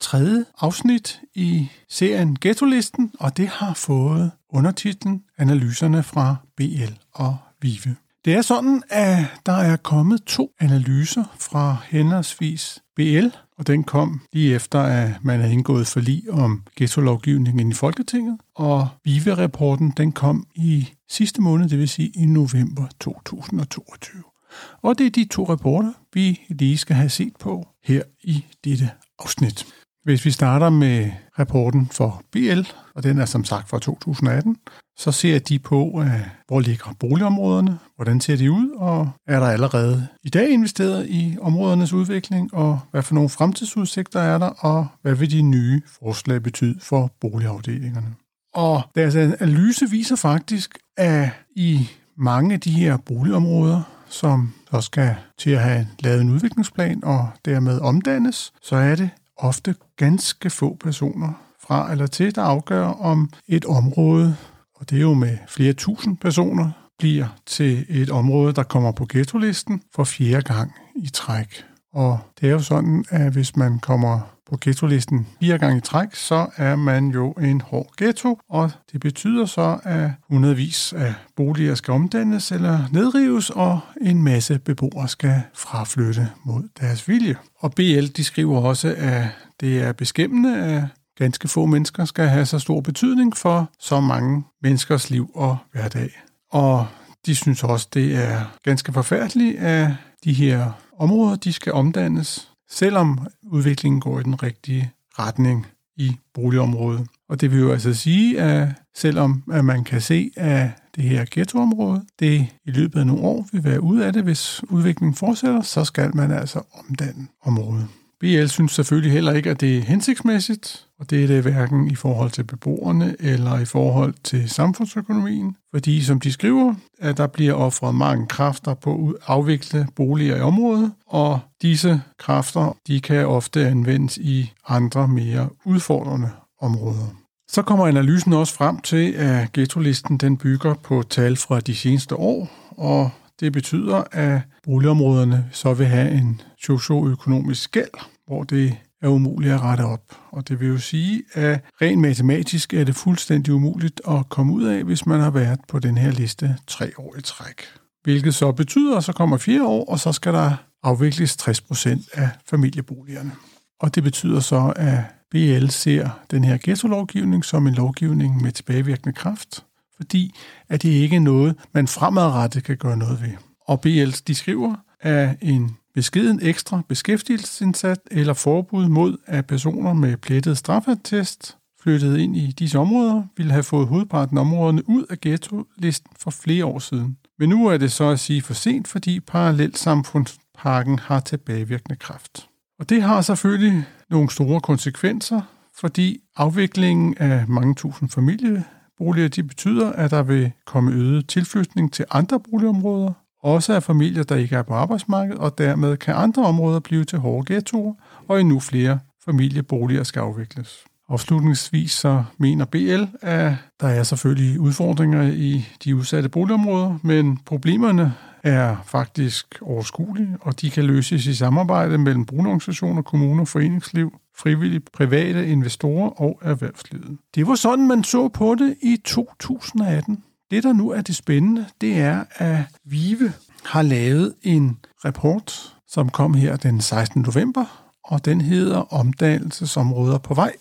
tredje afsnit i serien Ghetto-listen, og det har fået undertitlen Analyserne fra BL og Vive. Det er sådan, at der er kommet to analyser fra henholdsvis BL, og den kom lige efter, at man havde indgået forlig om ghetto-lovgivningen i Folketinget, og Vive-rapporten den kom i sidste måned, det vil sige i november 2022. Og det er de to rapporter, vi lige skal have set på her i dette afsnit. Hvis vi starter med rapporten for BL, og den er som sagt fra 2018, så ser de på, øh, hvor ligger boligområderne, hvordan ser de ud, og er der allerede i dag investeret i områdernes udvikling, og hvad for nogle fremtidsudsigter er der, og hvad vil de nye forslag betyde for boligafdelingerne. Og deres analyse viser faktisk, at i mange af de her boligområder, som der skal til at have lavet en udviklingsplan og dermed omdannes, så er det ofte ganske få personer fra eller til, der afgør, om et område, og det er jo med flere tusind personer, bliver til et område, der kommer på ghetto-listen for fjerde gang i træk. Og det er jo sådan, at hvis man kommer på ghetto-listen fire gange i træk, så er man jo en hård ghetto, og det betyder så, at hundredvis af boliger skal omdannes eller nedrives, og en masse beboere skal fraflytte mod deres vilje. Og BL de skriver også, at det er beskæmmende, at ganske få mennesker skal have så stor betydning for så mange menneskers liv og hverdag. Og de synes også, det er ganske forfærdeligt, at de her områder de skal omdannes selvom udviklingen går i den rigtige retning i boligområdet. Og det vil jo altså sige, at selvom at man kan se, at det her ghettoområde, det i løbet af nogle år vil være ude af det, hvis udviklingen fortsætter, så skal man altså omdanne området. BL synes selvfølgelig heller ikke, at det er hensigtsmæssigt, og det er det hverken i forhold til beboerne eller i forhold til samfundsøkonomien, fordi som de skriver, at der bliver offret mange kræfter på at afvikle boliger i området, og disse kræfter de kan ofte anvendes i andre mere udfordrende områder. Så kommer analysen også frem til, at ghetto-listen den bygger på tal fra de seneste år, og det betyder, at boligområderne så vil have en socioøkonomisk gæld, hvor det er umuligt at rette op. Og det vil jo sige, at rent matematisk er det fuldstændig umuligt at komme ud af, hvis man har været på den her liste tre år i træk. Hvilket så betyder, at så kommer fire år, og så skal der afvikles 60% af familieboligerne. Og det betyder så, at BL ser den her ghetto-lovgivning som en lovgivning med tilbagevirkende kraft, fordi at det ikke er noget, man fremadrettet kan gøre noget ved. Og BL de skriver, at en beskeden ekstra beskæftigelsesindsats eller forbud mod, at personer med plettet straffetest flyttet ind i disse områder, ville have fået hovedparten af områderne ud af ghetto-listen for flere år siden. Men nu er det så at sige for sent, fordi parallelsamfundsparken har tilbagevirkende kraft. Og det har selvfølgelig nogle store konsekvenser, fordi afviklingen af mange tusind Boliger de betyder, at der vil komme øget tilflytning til andre boligområder, også af familier, der ikke er på arbejdsmarkedet, og dermed kan andre områder blive til hårde ghettoer, og endnu flere familieboliger skal afvikles. Afslutningsvis så mener BL, at der er selvfølgelig udfordringer i de udsatte boligområder, men problemerne er faktisk overskuelige, og de kan løses i samarbejde mellem boligorganisationer, kommuner, foreningsliv, frivillige, private investorer og erhvervslivet. Det var sådan, man så på det i 2018. Det, der nu er det spændende, det er, at Vive har lavet en rapport, som kom her den 16. november, og den hedder Omdannelsesområder på vej.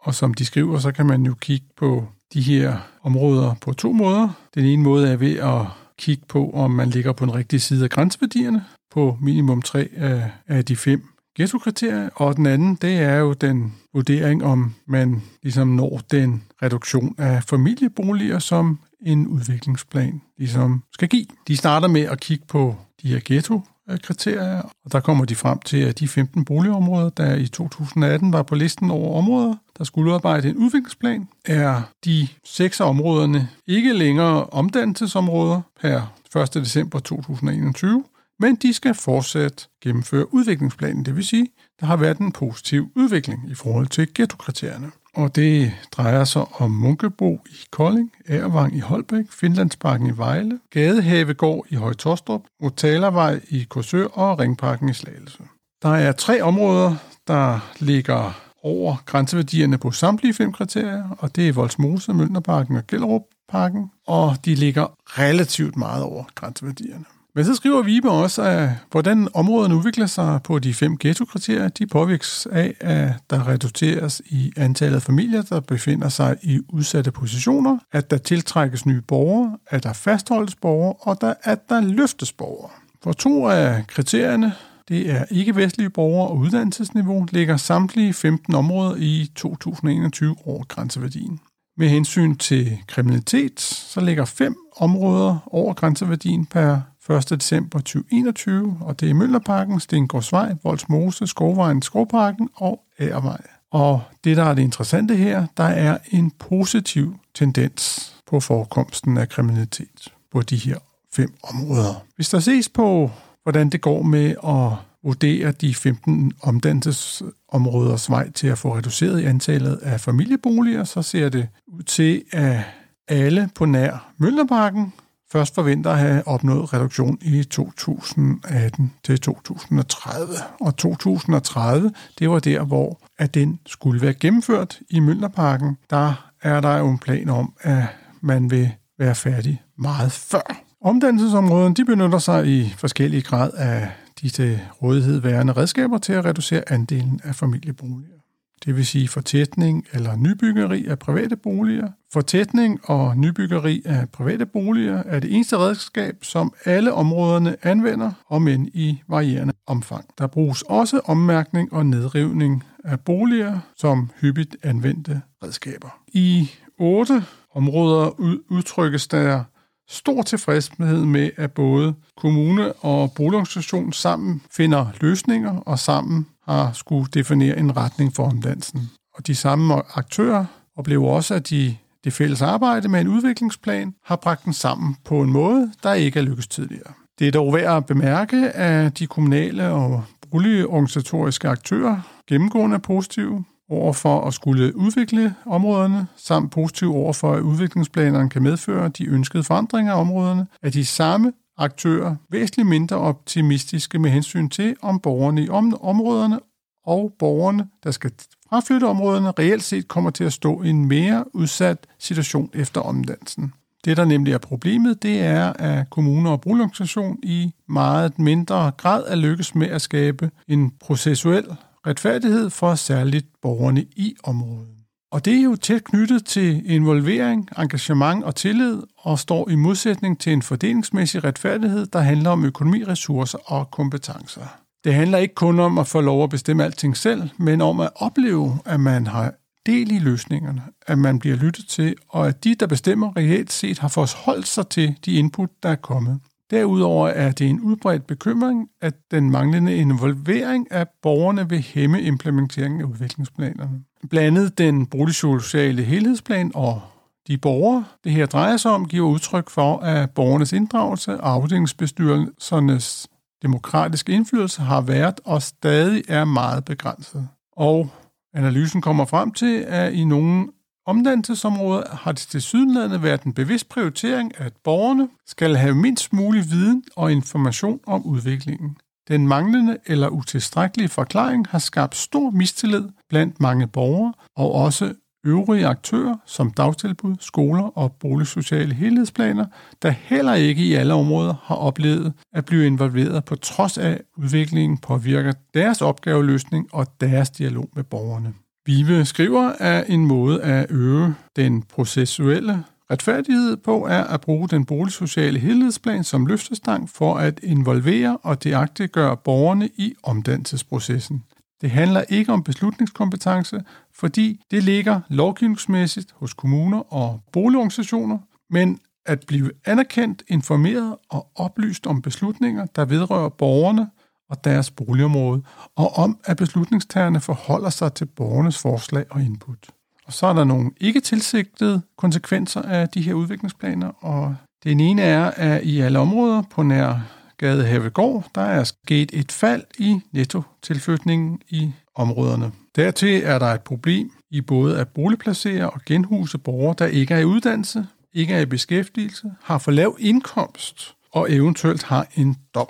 Og som de skriver, så kan man jo kigge på de her områder på to måder. Den ene måde er ved at kigge på, om man ligger på den rigtige side af grænseværdierne på minimum tre af, af de fem ghettokriterier, og den anden, det er jo den vurdering, om man ligesom når den reduktion af familieboliger, som en udviklingsplan ligesom skal give. De starter med at kigge på de her ghetto kriterier, og der kommer de frem til, at de 15 boligområder, der i 2018 var på listen over områder, der skulle udarbejde en udviklingsplan, er de seks af områderne ikke længere omdannelsesområder per 1. december 2021, men de skal fortsat gennemføre udviklingsplanen, det vil sige, der har været en positiv udvikling i forhold til ghettokriterierne. Og det drejer sig om Munkebo i Kolding, Ærvang i Holbæk, Finlandsparken i Vejle, Gadehavegård i Højtostrup, Otalervej i Korsør og Ringparken i Slagelse. Der er tre områder, der ligger over grænseværdierne på samtlige fem kriterier, og det er Voldsmose, Mønderparken og Gellerup-parken, og de ligger relativt meget over grænseværdierne. Men så skriver Vibe også, at hvordan områderne udvikler sig på de fem ghetto-kriterier, de påvirkes af, at der reduceres i antallet af familier, der befinder sig i udsatte positioner, at der tiltrækkes nye borgere, at der fastholdes borgere, og der, at der løftes borgere. For to af kriterierne, det er ikke-vestlige borgere og uddannelsesniveau, ligger samtlige 15 områder i 2021 over grænseværdien. Med hensyn til kriminalitet, så ligger fem områder over grænseværdien per 1. december 2021, og det er Møllerparken, Stengårdsvej, Voldsmose, Skovvejen, Skovparken og Ærvej. Og det, der er det interessante her, der er en positiv tendens på forekomsten af kriminalitet på de her fem områder. Hvis der ses på, hvordan det går med at vurdere de 15 omdannelsesområders vej til at få reduceret antallet af familieboliger, så ser det ud til, at alle på nær Møllerparken først forventer at have opnået reduktion i 2018 til 2030. Og 2030, det var der, hvor at den skulle være gennemført i Møllerparken. Der er der jo en plan om, at man vil være færdig meget før. Omdannelsesområderne de benytter sig i forskellige grad af de til rådighed værende redskaber til at reducere andelen af familieboliger det vil sige fortætning eller nybyggeri af private boliger. Fortætning og nybyggeri af private boliger er det eneste redskab, som alle områderne anvender, om end i varierende omfang. Der bruges også ommærkning og nedrivning af boliger som hyppigt anvendte redskaber. I otte områder udtrykkes der stor tilfredshed med, at både kommune og boligorganisation sammen finder løsninger og sammen har skulle definere en retning for omdannelsen. Og de samme aktører oplever også, at de det fælles arbejde med en udviklingsplan har bragt den sammen på en måde, der ikke er lykkes tidligere. Det er dog værd at bemærke, at de kommunale og boligorganisatoriske aktører gennemgående er positive over for at skulle udvikle områderne, samt positive over for, at udviklingsplanerne kan medføre de ønskede forandringer af områderne, at de samme aktører væsentligt mindre optimistiske med hensyn til, om borgerne i områderne og borgerne, der skal fraflytte områderne, reelt set kommer til at stå i en mere udsat situation efter omdannelsen. Det, der nemlig er problemet, det er, at kommuner og boligorganisation i meget mindre grad er lykkes med at skabe en processuel retfærdighed for særligt borgerne i området. Og det er jo tæt knyttet til involvering, engagement og tillid, og står i modsætning til en fordelingsmæssig retfærdighed, der handler om økonomi, ressourcer og kompetencer. Det handler ikke kun om at få lov at bestemme alting selv, men om at opleve, at man har del i løsningerne, at man bliver lyttet til, og at de, der bestemmer reelt set, har forholdt sig til de input, der er kommet. Derudover er det en udbredt bekymring, at den manglende involvering af borgerne vil hæmme implementeringen af udviklingsplanerne. Blandet den boligsociale helhedsplan og de borgere, det her drejer sig om, giver udtryk for, at borgernes inddragelse og afdelingsbestyrelsernes demokratiske indflydelse har været og stadig er meget begrænset. Og analysen kommer frem til, at i nogle omdannelsesområdet har det til sydenladende været en bevidst prioritering, at borgerne skal have mindst mulig viden og information om udviklingen. Den manglende eller utilstrækkelige forklaring har skabt stor mistillid blandt mange borgere og også øvrige aktører som dagtilbud, skoler og boligsociale helhedsplaner, der heller ikke i alle områder har oplevet at blive involveret på trods af udviklingen påvirker deres opgaveløsning og deres dialog med borgerne. Vive skriver, at en måde at øge den processuelle retfærdighed på er at bruge den boligsociale helhedsplan som løftestang for at involvere og deagtiggøre borgerne i omdannelsesprocessen. Det handler ikke om beslutningskompetence, fordi det ligger lovgivningsmæssigt hos kommuner og boligorganisationer, men at blive anerkendt, informeret og oplyst om beslutninger, der vedrører borgerne og deres boligområde, og om at beslutningstagerne forholder sig til borgernes forslag og input. Og så er der nogle ikke tilsigtede konsekvenser af de her udviklingsplaner, og den ene er, at i alle områder på nær Gade Havegård, der er sket et fald i nettotilflytningen i områderne. Dertil er der et problem i både at boligplacere og genhuse borgere, der ikke er i uddannelse, ikke er i beskæftigelse, har for lav indkomst og eventuelt har en dom.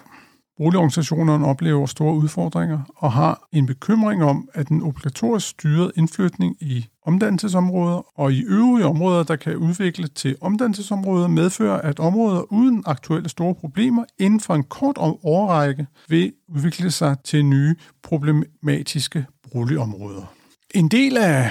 Boligorganisationerne oplever store udfordringer og har en bekymring om, at den obligatorisk styrede indflytning i omdannelsesområder og i øvrige områder, der kan udvikle til omdannelsesområder, medfører, at områder uden aktuelle store problemer inden for en kort overrække vil udvikle sig til nye problematiske boligområder. En del af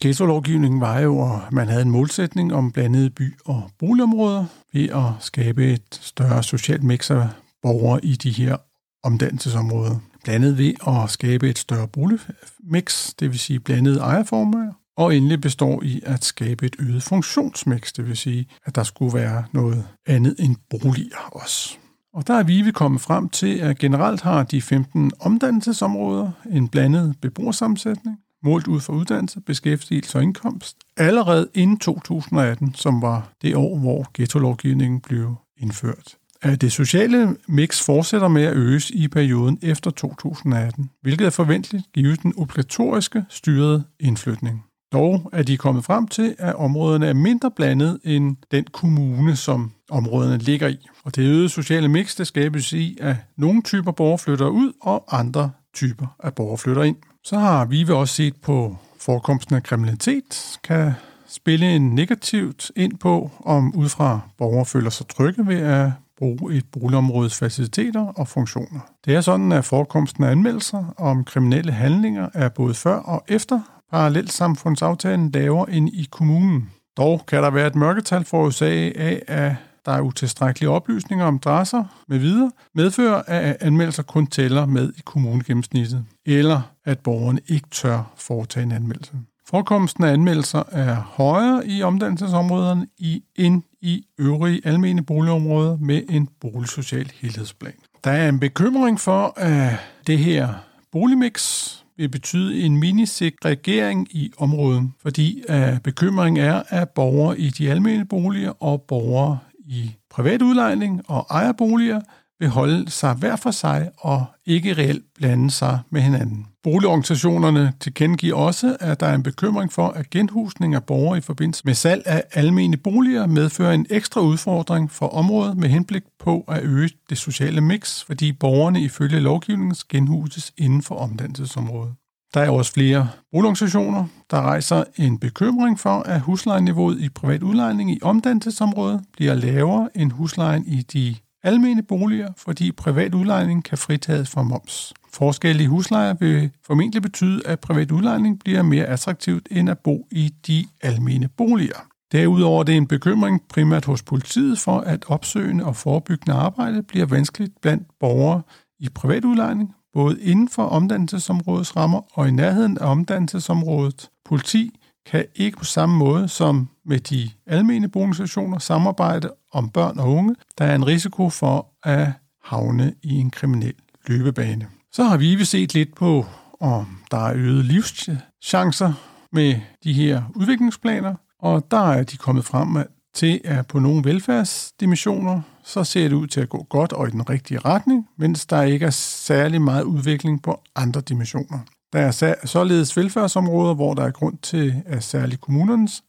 Ghetto-lovgivningen var jo, at man havde en målsætning om blandede by- og boligområder ved at skabe et større socialt mix af borgere i de her omdannelsesområder. Blandet ved at skabe et større boligmix, det vil sige blandede ejerformer, og endelig består i at skabe et øget funktionsmix, det vil sige, at der skulle være noget andet end boliger også. Og der er vi kommet frem til, at generelt har de 15 omdannelsesområder en blandet beboersammensætning, målt ud for uddannelse, beskæftigelse og indkomst, allerede inden 2018, som var det år, hvor ghetto-lovgivningen blev indført. Det sociale mix fortsætter med at øges i perioden efter 2018, hvilket er forventeligt givet den obligatoriske styrede indflytning. Dog er de kommet frem til, at områderne er mindre blandet end den kommune, som områderne ligger i. Og det øgede sociale mix, det skabes i, at nogle typer borgere flytter ud, og andre typer af borgere flytter ind. Så har vi også set på forekomsten af kriminalitet, kan spille en negativt ind på, om ud fra borgere føler sig trygge ved at bruge et boligområdes faciliteter og funktioner. Det er sådan, at forekomsten af anmeldelser om kriminelle handlinger er både før og efter parallelsamfundsaftalen lavere end i kommunen. Dog kan der være et mørketal forårsaget af, at der er utilstrækkelige oplysninger om adresser med videre, medfører, at anmeldelser kun tæller med i kommunegennemsnittet, eller at borgerne ikke tør foretage en anmeldelse. Forekomsten af anmeldelser er højere i omdannelsesområderne i, end i øvrige almene boligområder med en boligsocial helhedsplan. Der er en bekymring for, at det her boligmix vil betyde en minisegregering i området, fordi bekymringen er, at borgere i de almene boliger og borgere i privat udlejning og ejerboliger vil holde sig hver for sig og ikke reelt blande sig med hinanden. Boligorganisationerne tilkendegiver også, at der er en bekymring for, at genhusning af borgere i forbindelse med salg af almene boliger medfører en ekstra udfordring for området med henblik på at øge det sociale mix, fordi borgerne ifølge lovgivningen genhuses inden for omdannelsesområdet. Der er også flere boligorganisationer, der rejser en bekymring for, at huslejeniveauet i privat udlejning i omdannelsesområdet bliver lavere end huslejen i de almene boliger, fordi privat udlejning kan fritages for moms. Forskellige huslejer vil formentlig betyde, at privat udlejning bliver mere attraktivt end at bo i de almene boliger. Derudover er det en bekymring primært hos politiet for, at opsøgende og forebyggende arbejde bliver vanskeligt blandt borgere i privat udlejning, både inden for omdannelsesområdets rammer og i nærheden af omdannelsesområdet. Politi kan ikke på samme måde som med de almene boligorganisationer samarbejde om børn og unge, der er en risiko for at havne i en kriminel løbebane. Så har vi set lidt på, om der er øget livschancer med de her udviklingsplaner, og der er de kommet frem til, at på nogle velfærdsdimensioner, så ser det ud til at gå godt og i den rigtige retning, mens der ikke er særlig meget udvikling på andre dimensioner. Der er således velfærdsområder, hvor der er grund til, at særligt kommunernes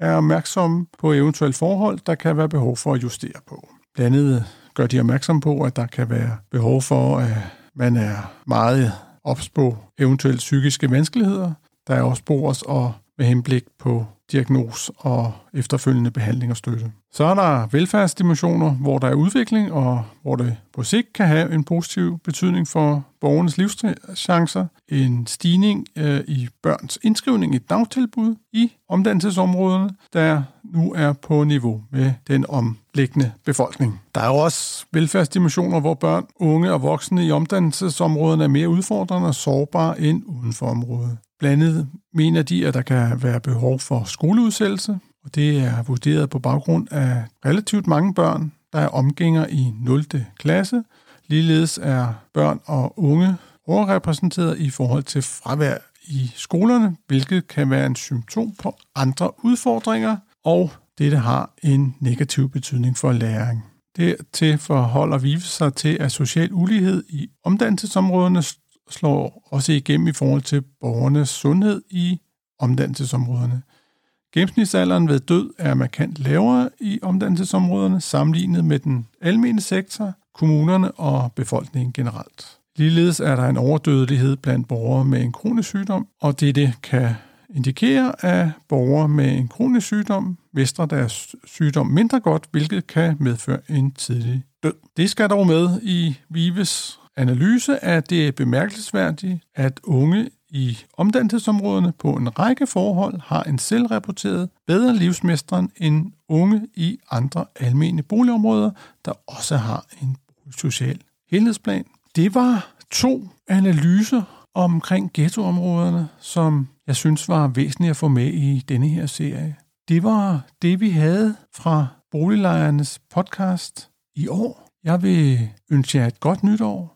er opmærksomme på eventuelle forhold, der kan være behov for at justere på. Blandt andet gør de opmærksom på, at der kan være behov for, at man er meget ops på eventuelle psykiske vanskeligheder. Der er også spores og med henblik på diagnose og efterfølgende behandling og støtte. Så er der velfærdsdimensioner, hvor der er udvikling, og hvor det på sigt kan have en positiv betydning for borgernes livschancer. En stigning øh, i børns indskrivning i dagtilbud i omdannelsesområderne, der nu er på niveau med den omliggende befolkning. Der er jo også velfærdsdimensioner, hvor børn, unge og voksne i omdannelsesområderne er mere udfordrende og sårbare end uden for området. Blandet mener de, at der kan være behov for skoleudsættelse, og det er vurderet på baggrund af relativt mange børn, der er omgænger i 0. klasse. Ligeledes er børn og unge overrepræsenteret i forhold til fravær i skolerne, hvilket kan være en symptom på andre udfordringer, og dette har en negativ betydning for læring. Dertil forholder vi sig til, at social ulighed i omdannelsesområderne slår også igennem i forhold til borgernes sundhed i omdannelsesområderne. Gennemsnitsalderen ved død er markant lavere i omdannelsesområderne sammenlignet med den almene sektor, kommunerne og befolkningen generelt. Ligeledes er der en overdødelighed blandt borgere med en kronisk sygdom, og dette kan indikere, at borgere med en kronisk sygdom mestrer deres sygdom mindre godt, hvilket kan medføre en tidlig død. Det skal dog med i Vives analyse, at det er bemærkelsesværdigt, at unge i omdannelsesområderne på en række forhold har en selvrapporteret bedre livsmestren end unge i andre almene boligområder, der også har en social helhedsplan. Det var to analyser omkring ghettoområderne, som jeg synes var væsentligt at få med i denne her serie. Det var det, vi havde fra Boliglejernes podcast i år. Jeg vil ønske jer et godt nytår,